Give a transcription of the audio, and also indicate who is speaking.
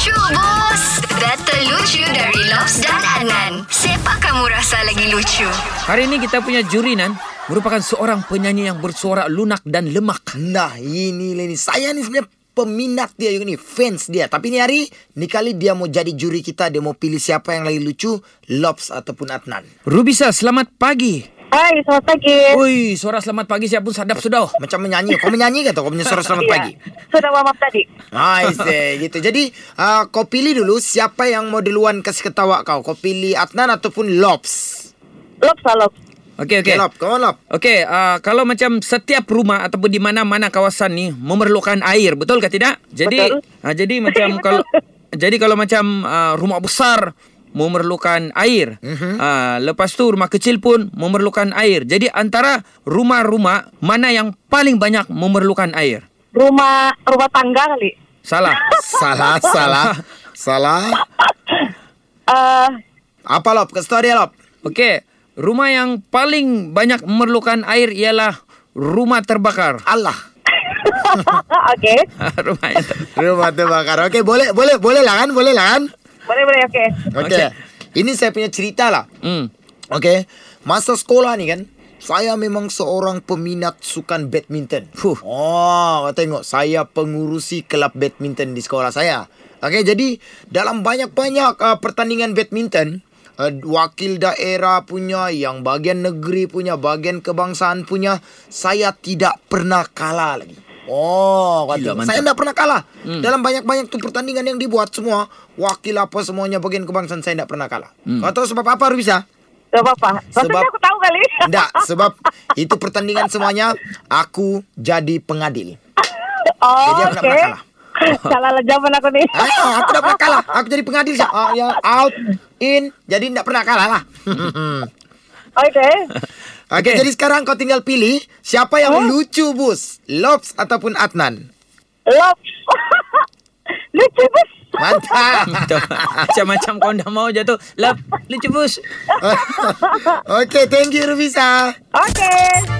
Speaker 1: Lucu bos Data lucu dari Lobs dan Adnan Siapa kamu rasa lagi lucu?
Speaker 2: Hari ini kita punya juri Nan merupakan seorang penyanyi yang bersuara lunak dan lemak.
Speaker 3: Nah, ini Leni. Saya ni sebenarnya peminat dia juga ni, fans dia. Tapi ni hari, ni kali dia mau jadi juri kita, dia mau pilih siapa yang lagi lucu, Lobs ataupun Adnan.
Speaker 2: Rubisa, selamat pagi.
Speaker 4: Hai, selamat pagi.
Speaker 2: Oi, suara selamat pagi siap pun sadap sudah.
Speaker 3: Macam menyanyi. Kau menyanyi kan tu? Kau punya suara selamat
Speaker 4: Ya,
Speaker 3: pagi.
Speaker 4: Sudah warm up tadi.
Speaker 3: Nice eh, gitu. Jadi uh, kau pilih dulu siapa yang mau duluan kasih ketawa kau. Kau pilih Adnan ataupun Lobs.
Speaker 4: Lop salop.
Speaker 2: Okey, okey.
Speaker 3: Okay. Lob, come on Lob.
Speaker 2: Okey, uh, kalau macam setiap rumah ataupun di mana-mana kawasan ni memerlukan air, betul ke tidak? Jadi
Speaker 4: Betul.
Speaker 2: Uh, jadi macam kalau jadi kalau macam uh, rumah besar memerlukan air. Uh-huh. Uh, lepas tu rumah kecil pun memerlukan air. Jadi antara rumah-rumah mana yang paling banyak memerlukan air?
Speaker 4: Rumah rumah tangga kali.
Speaker 2: Salah.
Speaker 3: Salah, salah. salah.
Speaker 4: Eh,
Speaker 3: Apa Lob? Kasih tahu dia Lob.
Speaker 2: Okey, rumah yang paling banyak memerlukan air ialah rumah terbakar.
Speaker 3: Allah.
Speaker 4: okey.
Speaker 2: rumah ter-
Speaker 3: Rumah terbakar. Okey, boleh boleh boleh lah kan? Boleh lah kan?
Speaker 4: Boleh boleh okey.
Speaker 3: Okey.
Speaker 2: Okey.
Speaker 3: Ini saya punya cerita lah.
Speaker 2: Hmm.
Speaker 3: Okey. Masa sekolah ni kan, saya memang seorang peminat sukan badminton.
Speaker 2: Fuh.
Speaker 3: Oh, kau tengok saya pengurusi kelab badminton di sekolah saya. Okey, jadi dalam banyak-banyak uh, pertandingan badminton, uh, wakil daerah punya, yang bagian negeri punya, bagian kebangsaan punya, saya tidak pernah kalah lagi. Oh,
Speaker 2: Gila, mantap.
Speaker 3: saya tidak pernah kalah. Hmm. Dalam banyak-banyak tu pertandingan yang dibuat semua, wakil apa semuanya bagian kebangsaan saya tidak pernah kalah. Hmm. Kau tahu sebab apa, Rubisa?
Speaker 4: Tak apa-apa. Rasanya
Speaker 3: Sebab-
Speaker 4: aku tahu kali.
Speaker 3: Tidak, sebab itu pertandingan semuanya aku jadi pengadil.
Speaker 4: Oh,
Speaker 3: Jadi aku tak
Speaker 4: okey.
Speaker 3: pernah kalah.
Speaker 4: Salah lah jawaban aku ni.
Speaker 3: Ah, aku tak pernah kalah. Aku jadi pengadil. Ah, yang out, in, jadi tidak pernah kalah lah.
Speaker 4: Okey.
Speaker 3: Okey,
Speaker 2: Okey.
Speaker 3: jadi sekarang kau tinggal pilih siapa yang lucu, Bus. Lobs ataupun Adnan.
Speaker 4: Lop. Lucu bos.
Speaker 3: Mantap.
Speaker 2: Macam-macam kau dah mau jatuh. Lap, lucu bus.
Speaker 3: Okey, thank you Rubisa.
Speaker 4: Okey.